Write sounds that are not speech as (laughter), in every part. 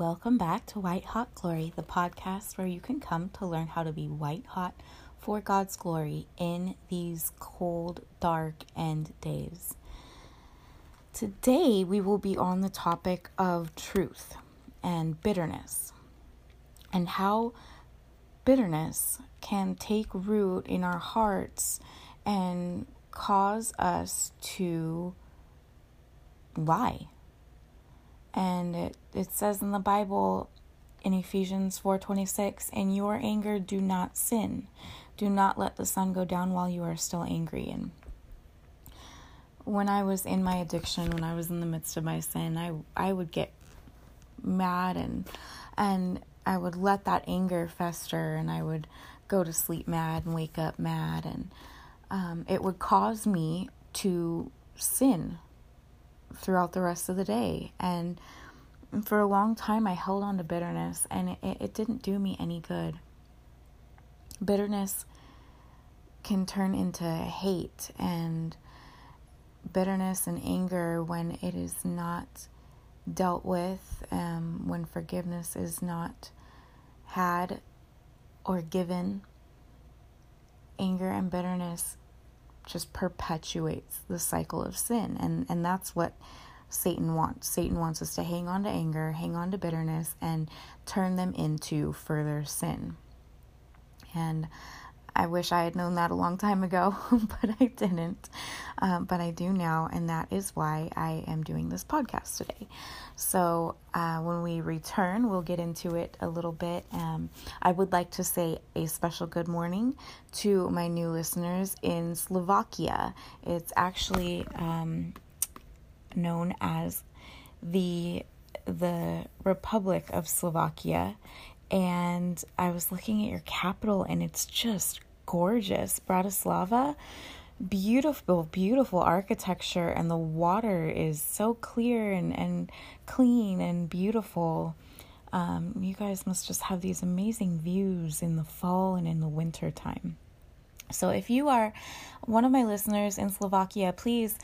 welcome back to White Hot Glory, the podcast where you can come to learn how to be white hot for God's glory in these cold, dark end days. Today, we will be on the topic of truth and bitterness and how bitterness can take root in our hearts and cause us to lie and it, it says in the bible in ephesians 4.26 in your anger do not sin. Do not let the sun go down while you are still angry. And when i was in my addiction when i was in the midst of my sin i i would get mad and and i would let that anger fester and i would go to sleep mad and wake up mad and um, it would cause me to sin throughout the rest of the day. And for a long time, I held on to bitterness, and it, it didn't do me any good. Bitterness can turn into hate and bitterness and anger when it is not dealt with, um, when forgiveness is not had or given. Anger and bitterness just perpetuates the cycle of sin. And, and that's what Satan wants. Satan wants us to hang on to anger, hang on to bitterness, and turn them into further sin. And I wish I had known that a long time ago, (laughs) but I didn't. Um, but I do now, and that is why I am doing this podcast today. So, uh, when we return, we'll get into it a little bit. Um, I would like to say a special good morning to my new listeners in Slovakia. It's actually um, known as the the Republic of Slovakia and I was looking at your capital and it's just gorgeous. Bratislava, beautiful, beautiful architecture, and the water is so clear and, and clean and beautiful. Um, you guys must just have these amazing views in the fall and in the winter time. So, if you are one of my listeners in Slovakia, please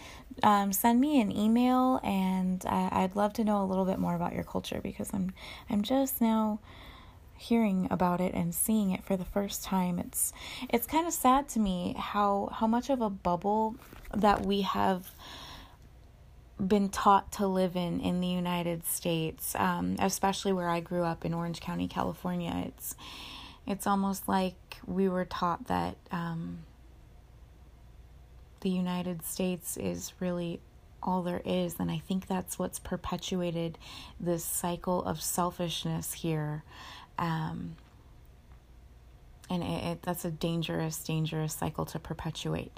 um, send me an email, and I, I'd love to know a little bit more about your culture because I'm I'm just now hearing about it and seeing it for the first time it's it's kind of sad to me how how much of a bubble that we have been taught to live in in the United States um, especially where I grew up in Orange County California. It's it's almost like we were taught that um, the United States is really all there is and I think that's what's perpetuated this cycle of selfishness here um, and it, it, that's a dangerous, dangerous cycle to perpetuate,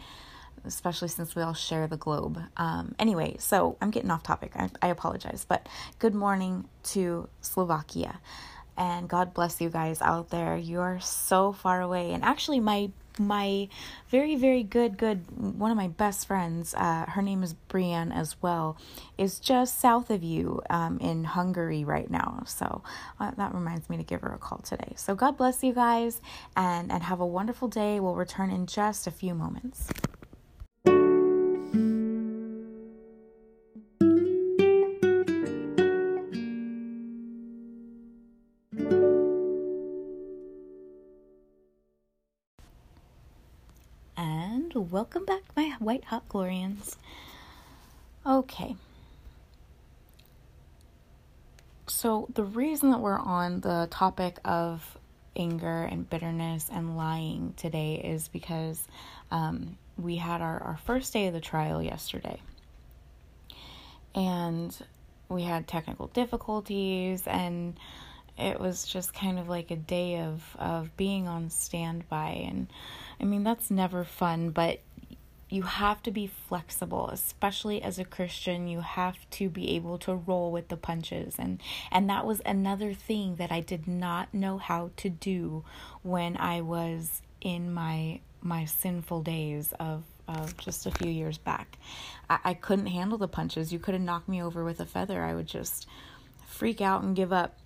especially since we all share the globe. Um, anyway, so I'm getting off topic. I, I apologize. But good morning to Slovakia. And God bless you guys out there. You are so far away. And actually, my my very very good good one of my best friends uh, her name is brienne as well is just south of you um, in hungary right now. So uh, that reminds me to give her a call today. So god bless you guys and and have a wonderful day. We'll return in just a few moments welcome back, my white hot Glorians. Okay. So, the reason that we're on the topic of anger and bitterness and lying today is because um, we had our, our first day of the trial yesterday. And we had technical difficulties, and it was just kind of like a day of, of being on standby. And I mean, that's never fun, but you have to be flexible especially as a christian you have to be able to roll with the punches. And and that was another thing that i did not know how to do when i was in my my sinful days of of just a few years back. I, I couldn't handle the punches. You could have knocked me over with a feather i would just freak out and give up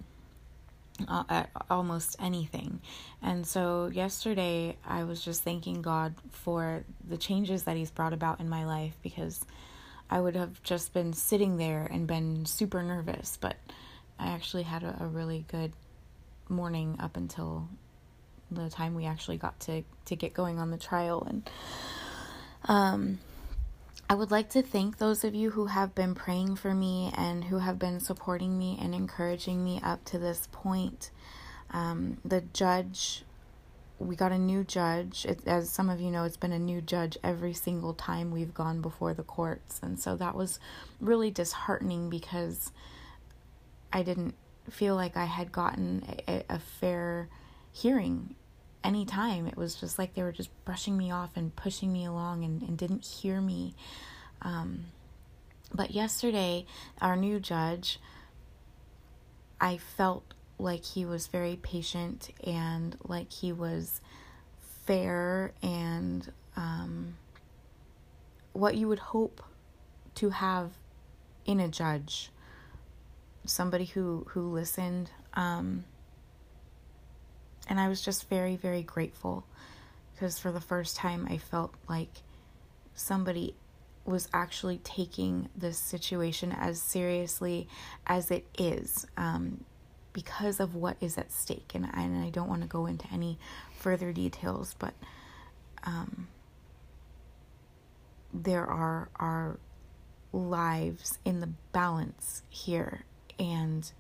at almost anything. And so yesterday I was just thanking God for the changes that He's brought about in my life because I would have just been sitting there and been super nervous. But I actually had a, a really good morning up until the time we actually got to to get going on the trial and um I would like to thank those of you who have been praying for me and who have been supporting me and encouraging me up to this point. Um, the judge, we got a new judge. It, as some of you know, it's been a new judge every single time we've gone before the courts. And so that was really disheartening because I didn't feel like I had gotten a, a fair hearing anytime. It was just like they were just brushing me off and pushing me along and, and didn't hear me. Um, but yesterday, our new judge, I felt like he was very patient and like he was fair and um, what you would hope to have in a judge somebody who who listened um, and I was just very, very grateful because for the first time I felt like somebody was actually taking this situation as seriously as it is um, because of what is at stake. And I, and I don't want to go into any further details, but um, there are, are lives in the balance here. And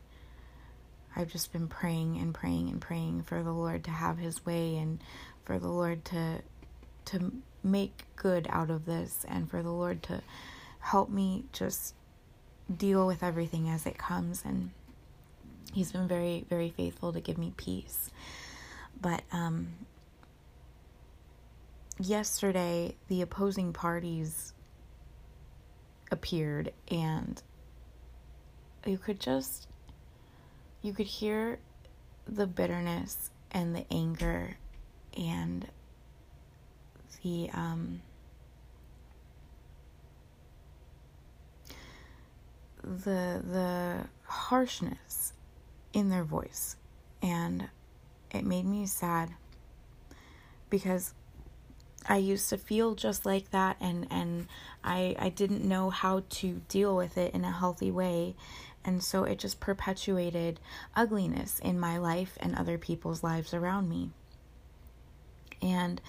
I've just been praying and praying and praying for the Lord to have his way and for the Lord to to make good out of this and for the Lord to help me just deal with everything as it comes and he's been very very faithful to give me peace. But um yesterday the opposing parties appeared and you could just you could hear the bitterness and the anger and the um, the the harshness in their voice. And it made me sad because I used to feel just like that and and I I didn't know how to deal with it in a healthy way and so it just perpetuated ugliness in my life and other people's lives around me. And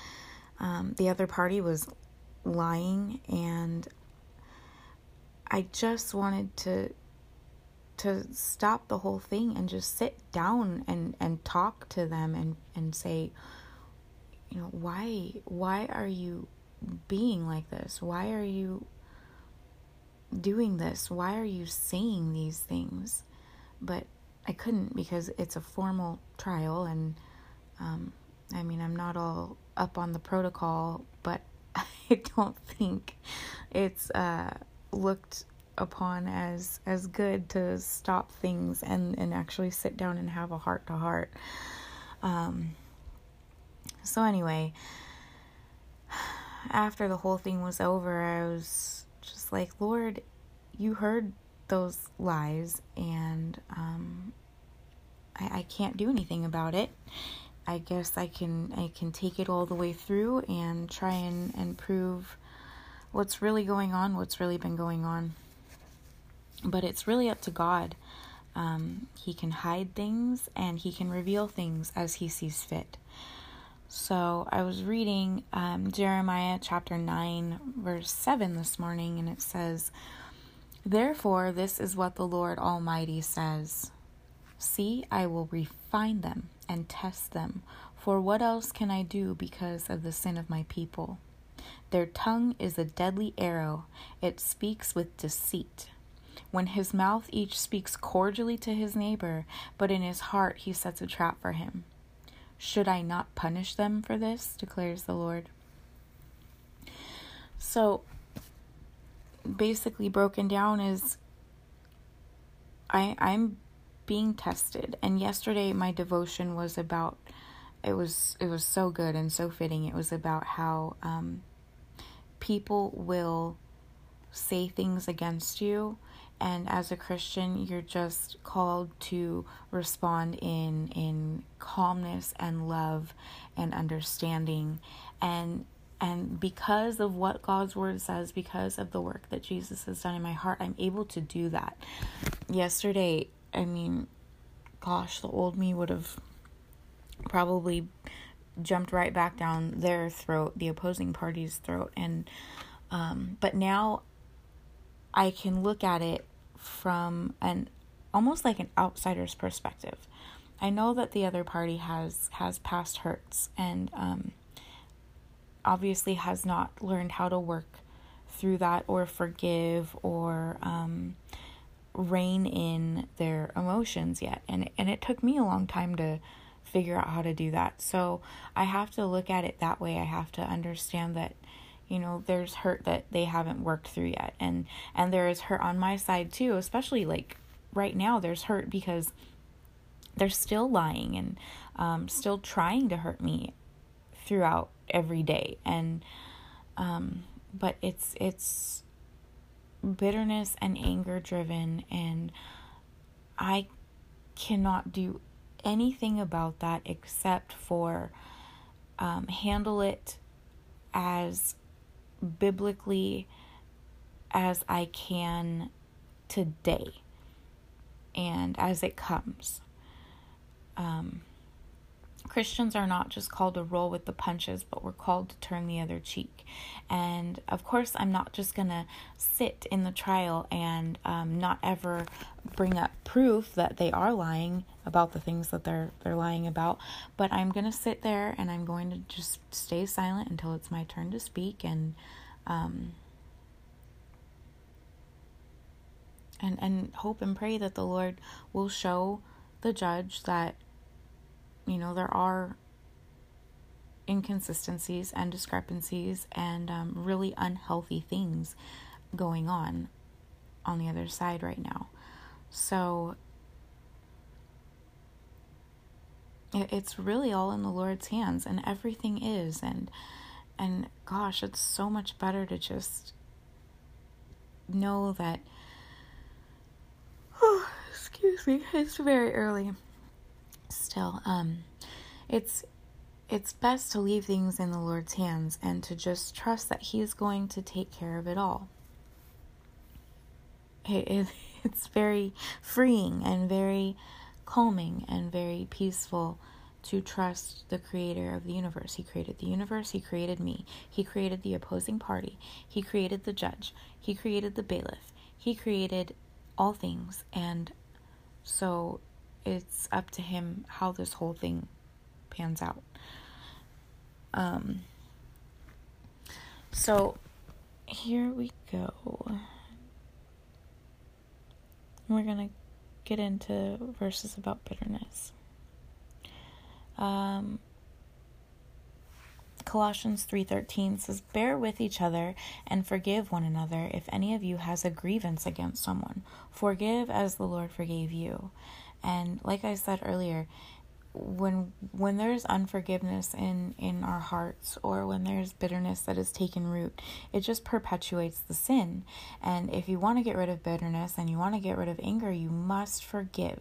um, the other party was lying, and I just wanted to to stop the whole thing and just sit down and, and talk to them and, and say, you know, why why are you being like this? Why are you doing this? Why are you saying these things? But I couldn't because it's a formal trial, and um, I mean, I'm not all up on the protocol, but (laughs) I don't think it's uh, looked upon as as good to stop things and and actually sit down and have a heart to heart. Um, so anyway, (sighs) after the whole thing was over, I was just like, Lord, you heard those lies, and um, I, I can't do anything about it. I guess I can I can take it all the way through and try and, and prove what's really going on, what's really been going on. But it's really up to God. Um, he can hide things and he can reveal things as he sees fit. So I was reading um, Jeremiah chapter 9, verse 7 this morning, and it says, Therefore, this is what the Lord Almighty says See, I will refine them and test them, for what else can I do because of the sin of my people? Their tongue is a deadly arrow, it speaks with deceit. When his mouth each speaks cordially to his neighbor, but in his heart he sets a trap for him. Should I not punish them for this? declares the Lord. So, basically, broken down is I, I'm being tested. And yesterday, my devotion was about it was it was so good and so fitting. It was about how um, people will say things against you and as a Christian, you're just called to respond in in calmness and love and understanding and and because of what God's word says, because of the work that Jesus has done in my heart, I'm able to do that. Yesterday, I mean, gosh, the old me would have probably jumped right back down their throat, the opposing party's throat. And, um, but now I can look at it from an almost like an outsider's perspective. I know that the other party has has past hurts and um, obviously has not learned how to work through that or forgive or um, rein in their emotions yet. And and it took me a long time to figure out how to do that. So I have to look at it that way. I have to understand that you know there's hurt that they haven't worked through yet. And and there is hurt on my side too especially like right now there's hurt because they're still lying and um, still trying to hurt me throughout every day. And um, but it's it's bitterness and anger driven and I cannot do anything about that except for um, handle it as biblically as I can today and as it comes. Um, Christians are not just called to roll with the punches, but we're called to turn the other cheek. And of course, I'm not just going to sit in the trial and um, not ever bring up proof that they are lying about the things that they're they're lying about. But I'm going to sit there and I'm going to just stay silent until it's my turn to speak and um, and and hope and pray that the Lord will show the judge that you know, there are inconsistencies and discrepancies and um, really unhealthy things going on on the other side right now. So it's really all in the Lord's hands, and everything is. And and gosh, it's so much better to just know that. Oh, (sighs) excuse me, it's very early still um it's it's best to leave things in the Lord's hands and to just trust that He is going to take care of it all. It, it, (laughs) it's very freeing and very calming and very peaceful to trust the creator of the universe. He created the universe, He created me, He created the opposing party, He created the judge, He created the bailiff, He created all things. And so it's up to him how this whole thing pans out. Um, so here we go. We're going to get into verses about bitterness. Um, Colossians 3:13 says, "Bear with each other and forgive one another if any of you has a grievance against someone. Forgive as the Lord forgave you." And like I said earlier, when when there's unforgiveness in in our hearts or when there's bitterness that has taken root it just perpetuates the sin. And if you want to get rid of bitterness and you want to get rid of anger you must forgive.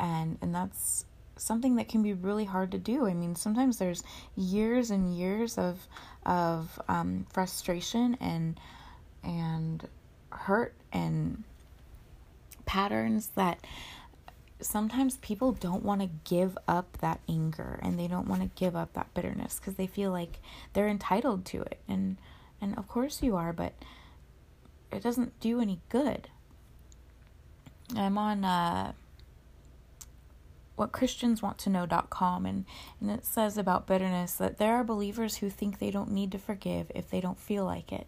And and that's something that can be really hard to do. I mean sometimes there's years and years of of um, frustration and and hurt and patterns that sometimes people don't want to give up that anger and they don't want to give up that bitterness because they feel like they're entitled to it. And and of course you are but it doesn't do any good. I'm on uh what christians want to know.com and and it says about bitterness that there are believers who think they don't need to forgive if they don't feel like it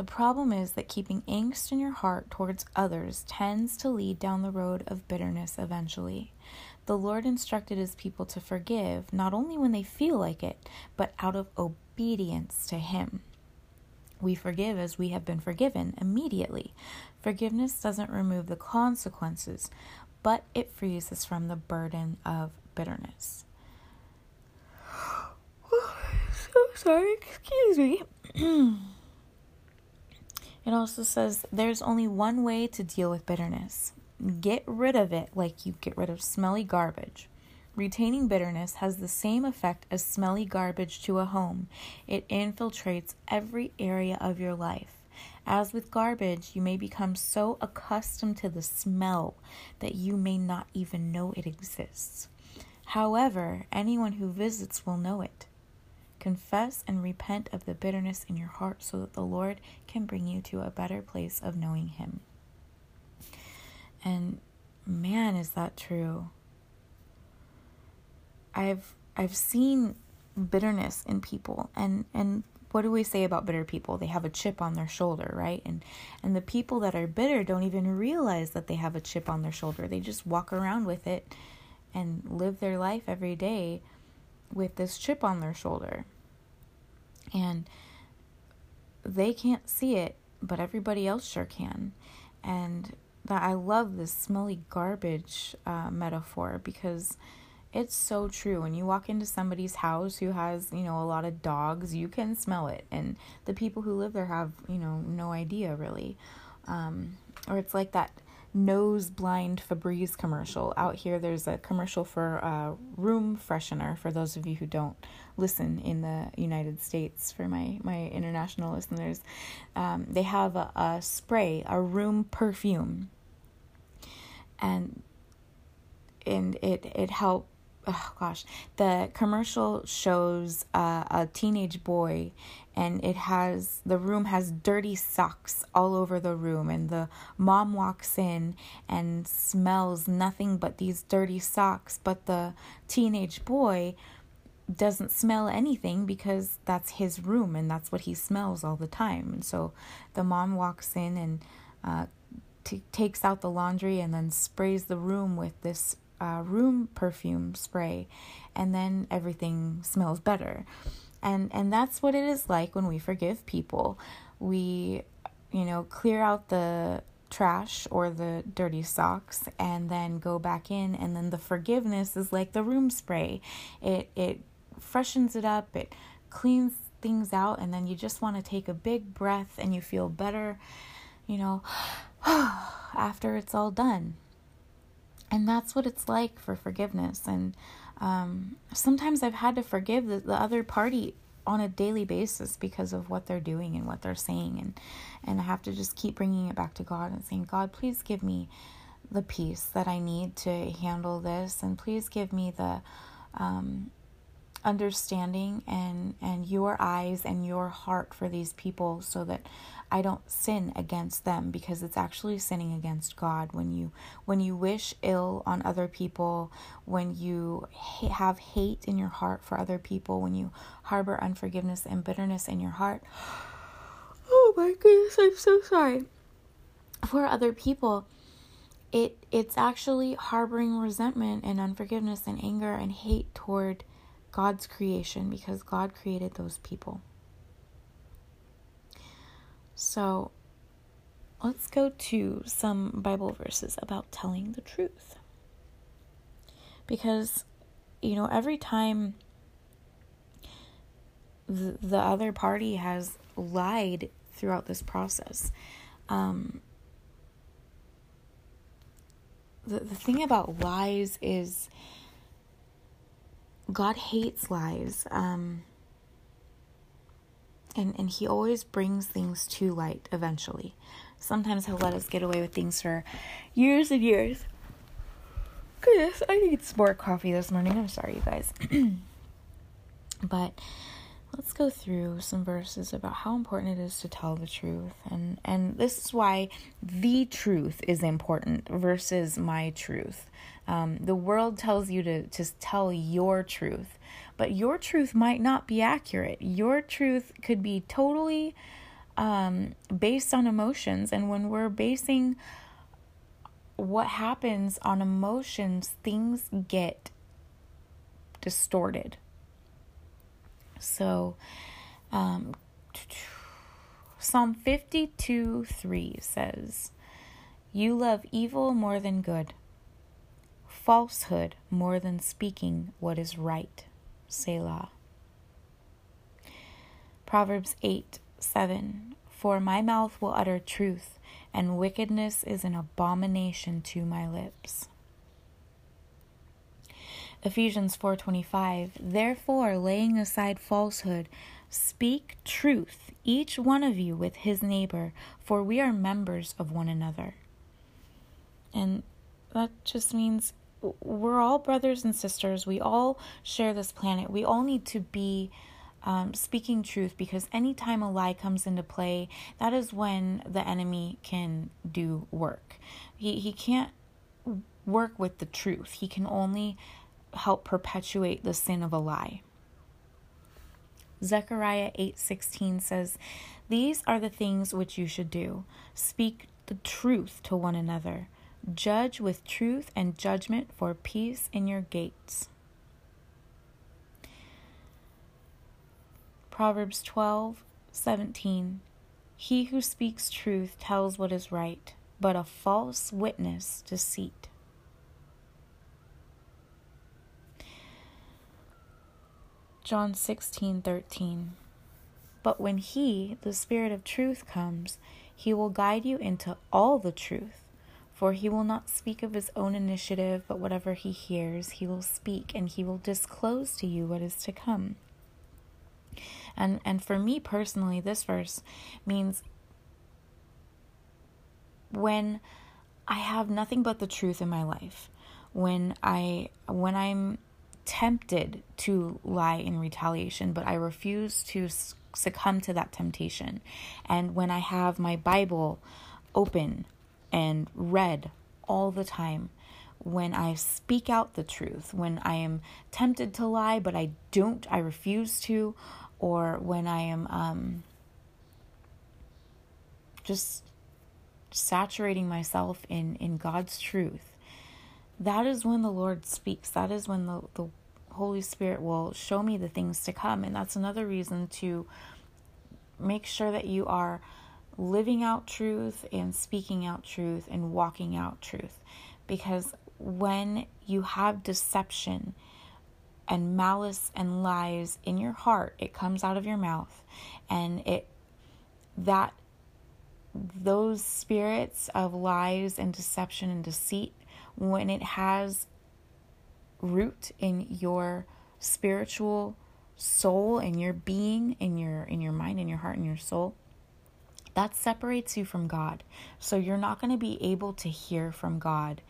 the problem is that keeping angst in your heart towards others tends to lead down the road of bitterness eventually. The Lord instructed his people to forgive not only when they feel like it, but out of obedience to him. We forgive as we have been forgiven immediately. Forgiveness doesn't remove the consequences, but it frees us from the burden of bitterness. so sorry, excuse me. (clears throat) It also says there's only one way to deal with bitterness get rid of it like you get rid of smelly garbage. Retaining bitterness has the same effect as smelly garbage to a home. It infiltrates every area of your life. As with garbage, you may become so accustomed to the smell that you may not even know it exists. However, anyone who visits will know it. Confess and repent of the bitterness in your heart so that the Lord can bring you to a better place of knowing Him. And man, is that true. I've I've seen bitterness in people and and what do we say about bitter people? They have a chip on their shoulder, right? And and the people that are bitter don't even realize that they have a chip on their shoulder. They just walk around with it and live their life every day with this chip on their shoulder. And they can't see it, but everybody else sure can. And that I love this smelly garbage uh, metaphor because it's so true. When you walk into somebody's house who has, you know, a lot of dogs, you can smell it. And the people who live there have, you know, no idea really. Um, or it's like that nose blind Febreze commercial. Out here, there's a commercial for a room freshener for those of you who don't listen in the United States. For my, my international listeners, um, they have a, a spray, a room perfume. And and it it helped oh gosh, the commercial shows uh, a teenage boy, and it has the room has dirty socks all over the room, and the mom walks in and smells nothing but these dirty socks, but the teenage boy doesn't smell anything because that's his room and that's what he smells all the time. And so the mom walks in and uh, t- takes out the laundry and then sprays the room with this uh, room perfume spray, and then everything smells better. And and that's what it is like when we forgive people. We, you know, clear out the trash or the dirty socks and then go back in and then the forgiveness is like the room spray it it freshens it up it cleans things out and then you just want to take a big breath and you feel better you know (sighs) after it's all done and that's what it's like for forgiveness. And um, sometimes i've had to forgive the, the other party on a daily basis because of what they're doing and what they're saying. And and i have to just keep bringing it back to god and saying god please give me the peace that i need to handle this. And please give me the um, understanding and and your eyes and your heart for these people so that I don't sin against them because it's actually sinning against God when you when you wish ill on other people, when you ha- have hate in your heart for other people, when you harbor unforgiveness and bitterness in your heart. (sighs) Oh my goodness, I'm so sorry. For other people, it it's actually harboring resentment and unforgiveness and anger and hate toward God's creation because God created those people. So let's go to some Bible verses about telling the truth. Because, you know, every time the, the other party has lied throughout this process, um, the, the thing about lies is God hates lies. Um, and, and he always brings things to light eventually. Sometimes he'll let us get away with things for years and years. Goodness, I need some more coffee this morning. I'm sorry, you guys. (clears throat) but let's go through some verses about how important it is to tell the truth. And, and this is why the truth is important versus my truth. Um, the world tells you to, to tell your truth, but your truth might not be accurate. Your truth could be totally um, based on emotions. And when we're basing what happens on emotions, things get distorted. So, um, Psalm 52 3 says, You love evil more than good falsehood more than speaking what is right. Selah. Proverbs 8 7 For my mouth will utter truth, and wickedness is an abomination to my lips. Ephesians 4:25 Therefore laying aside falsehood speak truth each one of you with his neighbor, for we are members of one another. And that just means we're all brothers and sisters. We all share this planet. We all need to be um, speaking truth because anytime a lie comes into play, that is when the enemy can do work. He, he can't work with the truth, he can only help perpetuate the sin of a lie. Zechariah 8:16 says, "These are the things which you should do: speak the truth to one another, judge with truth and judgment for peace in your gates." Proverbs 12:17 He who speaks truth tells what is right, but a false witness deceit. John 16:13 But when he, the Spirit of truth comes, he will guide you into all the truth. For he will not speak of his own initiative, but whatever he hears, he will speak, and he will disclose to you what is to come. And and for me personally, this verse means when I have nothing but the truth in my life, when I when I'm tempted to lie in retaliation, but I refuse to succumb to that temptation. And when I have my Bible open and read all the time, when I speak out the truth, when I am tempted to lie, but I don't, I refuse to, or when I am um, just saturating myself in, in God's truth, that is when the Lord speaks. That is when the, the Holy Spirit will show me the things to come. And that's another reason to make sure that you are living out truth and speaking out truth and walking out truth. Because when you have deception and malice and lies in your heart, it comes out of your mouth and it that those spirits of lies and deception and deceit when it has root in your spiritual soul and your being in your in your mind in your heart and your soul that separates you from God. So you're not going to be able to hear from God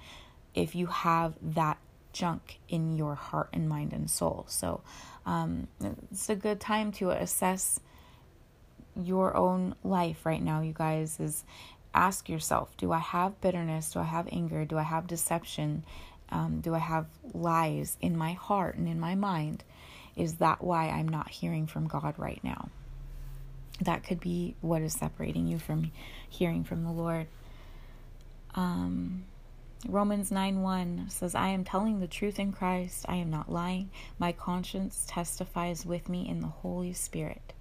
if you have that junk in your heart and mind and soul. So um, it's a good time to assess your own life right now, you guys. Is ask yourself Do I have bitterness? Do I have anger? Do I have deception? Um, do I have lies in my heart and in my mind? Is that why I'm not hearing from God right now? That could be what is separating you from hearing from the Lord. Um, Romans 9 1 says, I am telling the truth in Christ. I am not lying. My conscience testifies with me in the Holy Spirit.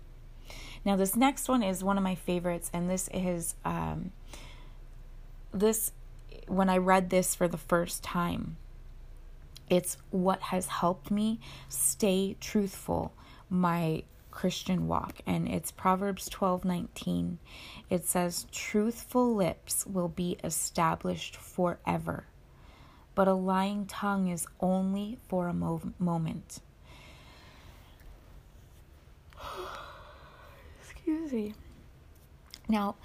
Now, this next one is one of my favorites, and this is um, this when I read this for the first time. It's what has helped me stay truthful my Christian walk and it's Proverbs 12:19. It says truthful lips will be established forever but a lying tongue is only for a mo- moment. (sighs) Excuse me. Now,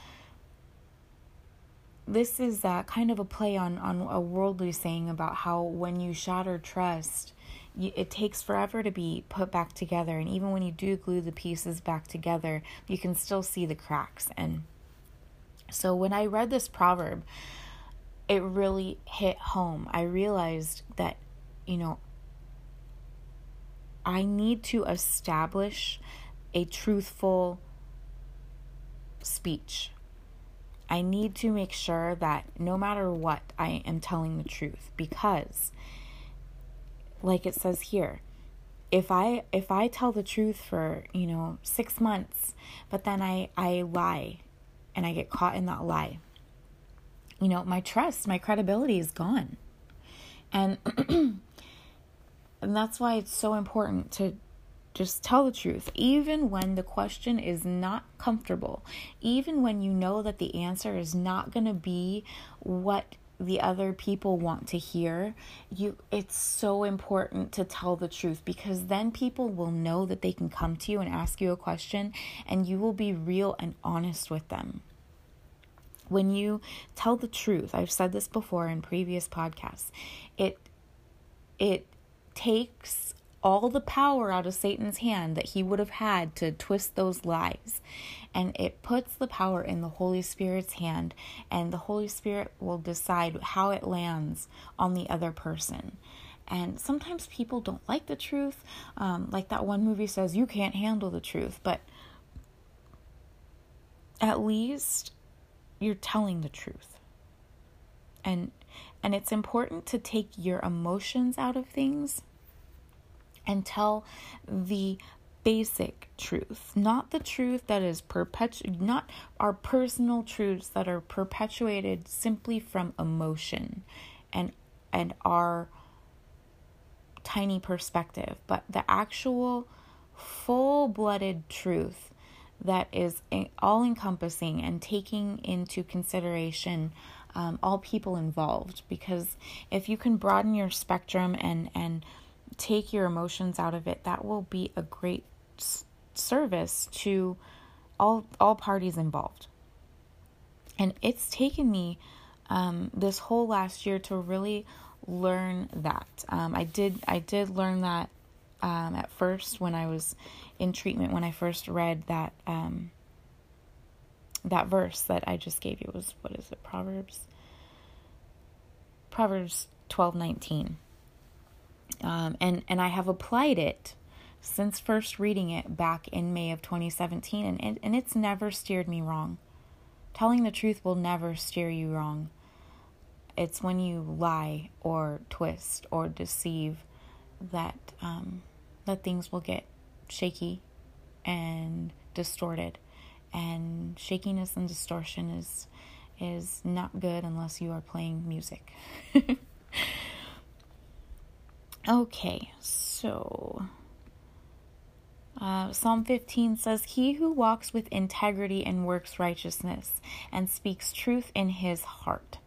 this is uh, kind of a play on, on a worldly saying about how when you shatter trust, it takes forever to be put back together. And even when you do glue the pieces back together, you can still see the cracks. And so when I read this proverb, it really hit home. I realized that, you know, I need to establish a truthful speech I need to make sure that no matter what, I am telling the truth because like it says here, if I if I tell the truth for, you know, 6 months, but then I I lie and I get caught in that lie. You know, my trust, my credibility is gone. And (clears throat) and that's why it's so important to just tell the truth, even when the question is not comfortable, even when you know that the answer is not going to be what the other people want to hear you it's so important to tell the truth because then people will know that they can come to you and ask you a question and you will be real and honest with them. When you tell the truth i've said this before in previous podcasts it it takes all the power out of Satan's hand that he would have had to twist those lies. And it puts the power in the Holy Spirit's hand, and the Holy Spirit will decide how it lands on the other person. And sometimes people don't like the truth. Um, like that one movie says, you can't handle the truth. But at least you're telling the truth. And and it's important to take your emotions out of things and tell the basic truth, not the truth that is perpetu not our personal truths that are perpetuated simply from emotion and and our tiny perspective, but the actual full-blooded truth that is all encompassing and taking into consideration um, all people involved. Because if you can broaden your spectrum and and take your emotions out of it, that will be a great service to all all parties involved. And it's taken me um, this whole last year to really learn that. Um, I did I did learn that um, at first when I was in treatment when I first read that um, that verse that I just gave you was what is it Proverbs Proverbs twelve nineteen um, and and I have applied it since first reading it back in May of 2017, and, and, and it's never steered me wrong. Telling the truth will never steer you wrong. It's when you lie or twist or deceive that um, that things will get shaky and distorted. And shakiness and distortion is is not good unless you are playing music. (laughs) Okay, so uh, Psalm 15 says, He who walks with integrity and works righteousness and speaks truth in his heart.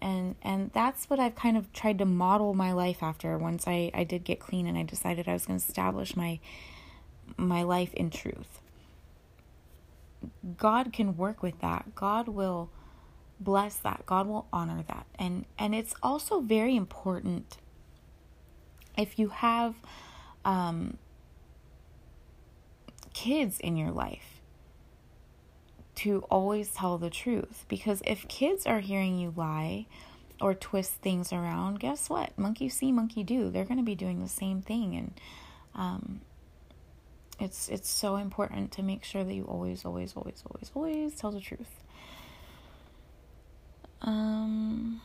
And and that's what I've kind of tried to model my life after once I, I did get clean and I decided I was going to establish my my life in truth. God can work with that. God will bless that. God will honor that. And and it's also very important if you have um, kids in your life, to always tell the truth. Because if kids are hearing you lie or twist things around, guess what? Monkey see, monkey do. They're going to be doing the same thing. And um, it's it's so important to make sure that you always, always, always, always, always tell the truth. Um,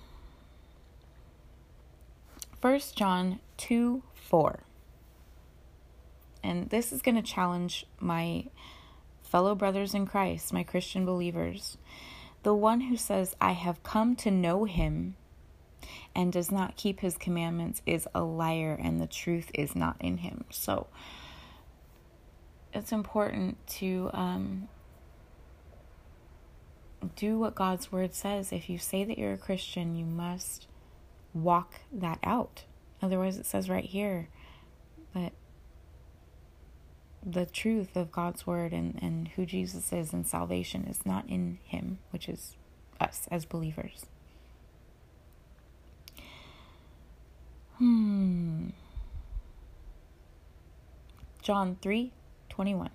1 John 2 4. And this is going to challenge my fellow brothers in Christ, my Christian believers. The one who says, I have come to know him and does not keep his commandments is a liar, and the truth is not in him. So it's important to um, do what God's word says. If you say that you're a Christian, you must walk that out. Otherwise, it says right here that the truth of God's word and, and who Jesus is and salvation is not in Him, which is us as believers. Hmm. John 3 21.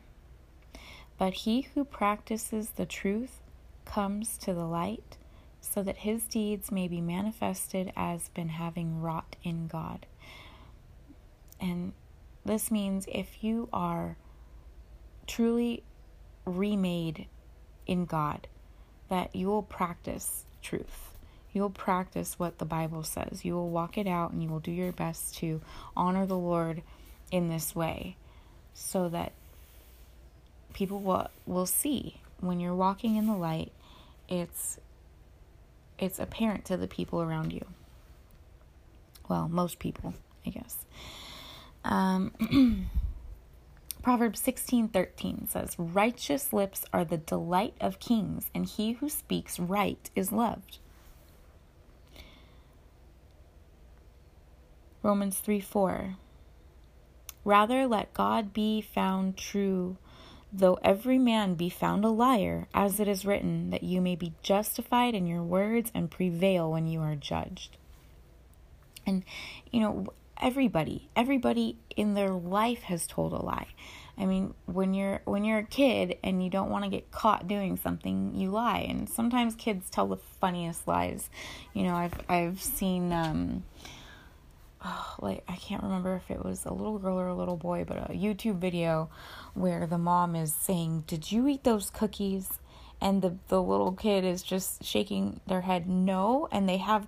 But he who practices the truth comes to the light so that his deeds may be manifested as been having wrought in God. And this means if you are truly remade in God, that you will practice truth. You will practice what the Bible says. You will walk it out and you will do your best to honor the Lord in this way so that people will, will see when you're walking in the light it's it's apparent to the people around you. Well, most people, I guess. Um, (clears throat) Proverbs 16:13 says, "Righteous lips are the delight of kings, and he who speaks right is loved." Romans 3 4. Rather, let God be found true though every man be found a liar, as it is written, that you may be justified in your words and prevail when you are judged. And, you know, everybody, everybody in their life has told a lie. I mean, when you're when you're a kid and you don't want to get caught doing something, you lie. And sometimes kids tell the funniest lies. You know, I've I've seen um oh, like I can't remember if it was a little girl or a little boy, but a YouTube video where the mom is saying, "Did you eat those cookies?" and the the little kid is just shaking their head no, and they have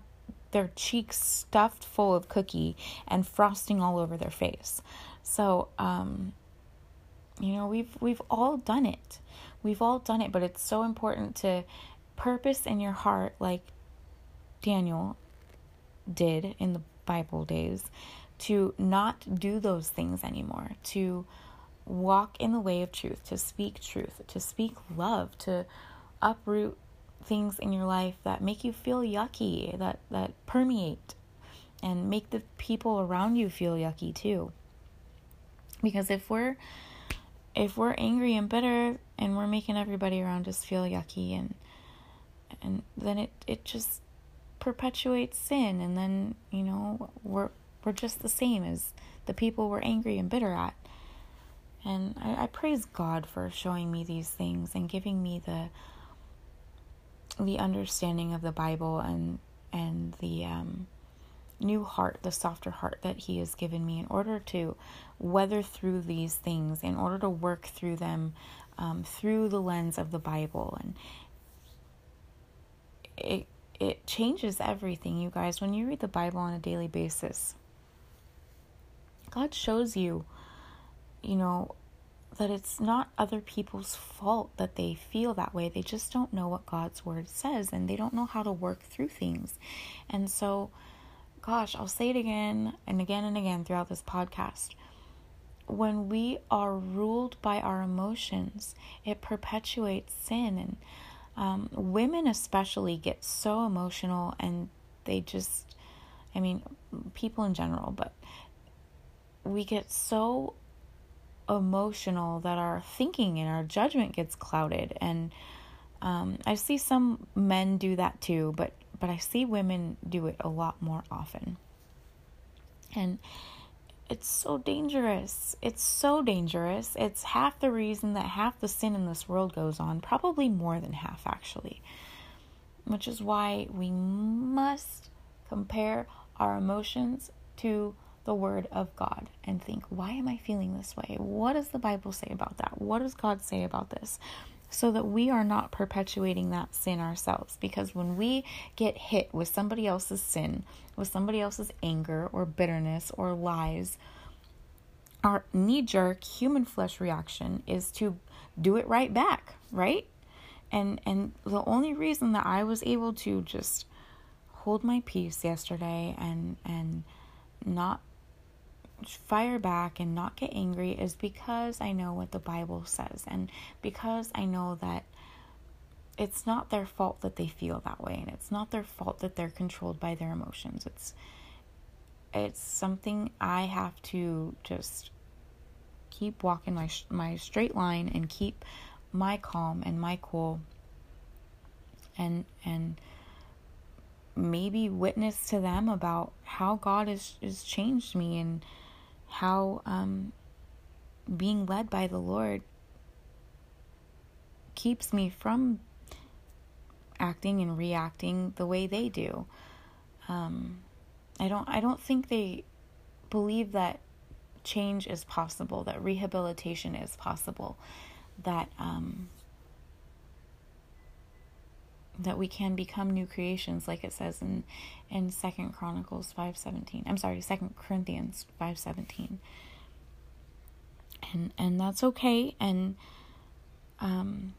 their cheeks stuffed full of cookie and frosting all over their face. So, um, you know, we've we've all done it. We've all done it, but it's so important to purpose in your heart like Daniel did in the Bible days to not do those things anymore, to walk in the way of truth, to speak truth, to speak love, to uproot things in your life that make you feel yucky, that that permeate and make the people around you feel yucky too. Because if we're if we're angry and bitter and we're making everybody around us feel yucky and and then it it just perpetuates sin and then you know we're we're just the same as the people we're angry and bitter at. And I, I praise god for showing me these things and giving me the the understanding of the bible and and the um, new heart the softer heart that he has given me in order to weather through these things in order to work through them um, through the lens of the bible. And it it changes everything, you guys. When you read the Bible on a daily basis, God shows you, you know, that it's not other people's fault that they feel that way. They just don't know what God's word says and they don't know how to work through things. And so, gosh, I'll say it again and again and again throughout this podcast. When we are ruled by our emotions, it perpetuates sin and um, women, especially, get so emotional and they just, I mean, people in general, but we get so emotional that our thinking and our judgment gets clouded. And um, I see some men do that too, but but I see women do it a lot more often. And it's so dangerous. It's so dangerous. It's half the reason that half the sin in this world goes on, probably more than half, actually. Which is why we must compare our emotions to the Word of God and think, why am I feeling this way? What does the Bible say about that? What does God say about this? So that we are not perpetuating that sin ourselves. Because when we get hit with somebody else's sin, with somebody else's anger or bitterness or lies, our knee jerk human flesh reaction is to do it right back, right? And and the only reason that I was able to just hold my peace yesterday and and not fire back and not get angry is because I know what the Bible says and because I know that it's not their fault that they feel that way and it's not their fault that they're controlled by their emotions. It's it's something I have to just keep walking my my straight line and keep my calm and my cool and and maybe witness to them about how God has, has changed me and how um, being led by the Lord keeps me from acting and reacting the way they do. Um, I don't. I don't think they believe that change is possible, that rehabilitation is possible, that um, that we can become new creations like it says in in second chronicles 517 i'm sorry second corinthians 517 and and that's okay and um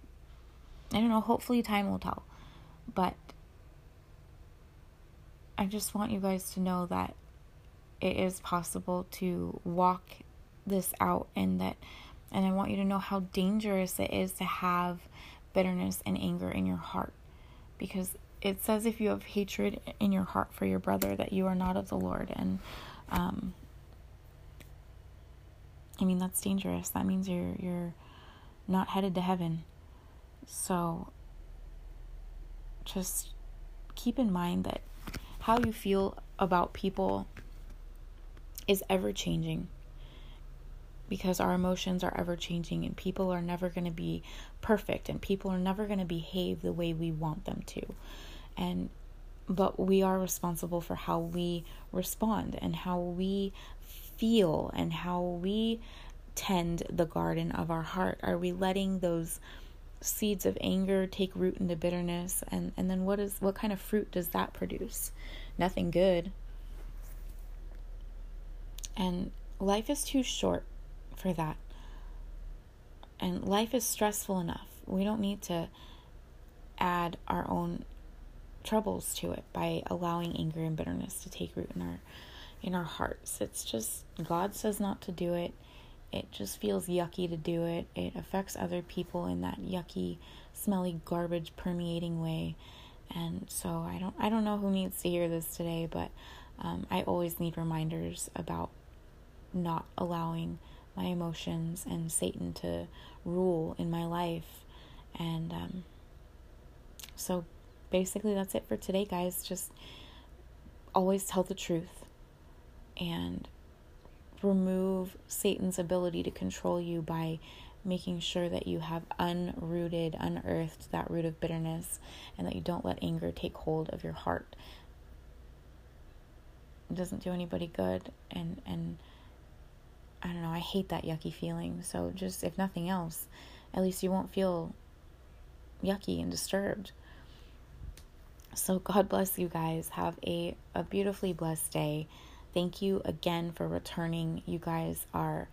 i don't know hopefully time will tell. But i just want you guys to know that it is possible to walk this out and that and i want you to know how dangerous it is to have bitterness and anger in your heart because it says if you have hatred in your heart for your brother that you are not of the Lord and um, I mean that's dangerous. That means you're you're not headed to heaven. So just keep in mind that how you feel about people is ever changing because our emotions are ever changing and people are never going to be perfect and people are never going to behave the way we want them to. And but we are responsible for how we respond and how we feel and how we tend the garden of our heart. Are we letting those seeds of anger take root into bitterness and and then what is what kind of fruit does that produce? Nothing good. And life is too short for that. And life is stressful enough. We don't need to add our own troubles to it by allowing anger and bitterness to take root in our in our hearts. It's just God says not to do it. It just feels yucky to do it. It affects other people in that yucky, smelly garbage permeating way. And so I don't I don't know who needs to hear this today, but um, I always need reminders about not allowing my emotions and Satan to rule in my life. And um, so basically, that's it for today, guys. Just always tell the truth and remove Satan's ability to control you by making sure that you have unrooted, unearthed that root of bitterness and that you don't let anger take hold of your heart. It doesn't do anybody good and and I don't know, I hate that yucky feeling. So just if nothing else, at least you won't feel yucky and disturbed. So God bless you guys. Have a, a beautifully blessed day. Thank you again for returning. You guys are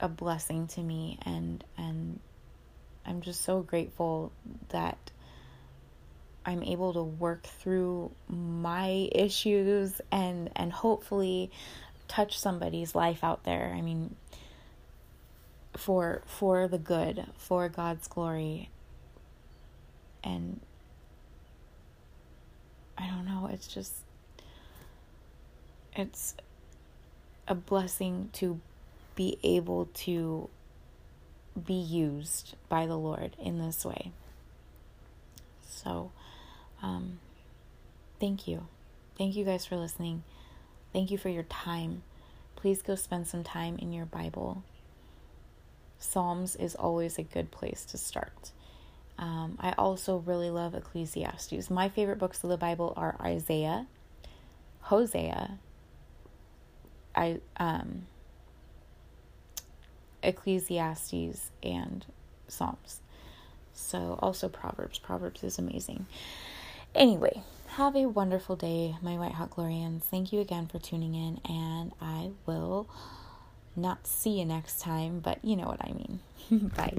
a blessing to me and and I'm just so grateful that I'm able to work through my issues and and hopefully touch somebody's life out there. I mean, for for the good, for God's glory. And I don't know, it's just it's a blessing to be able to be used by the Lord in this way. So, um, thank you. Thank you guys for listening. Thank you for your time. Please go spend some time in your Bible. Psalms is always a good place to start. Um, I also really love Ecclesiastes. My favorite books of the Bible are Isaiah, Hosea, I um, Ecclesiastes, and Psalms. So also Proverbs. Proverbs is amazing. Anyway, have a wonderful day, my White Hot Glorians. Thank you again for tuning in, and I will not see you next time, but you know what I mean. (laughs) Bye.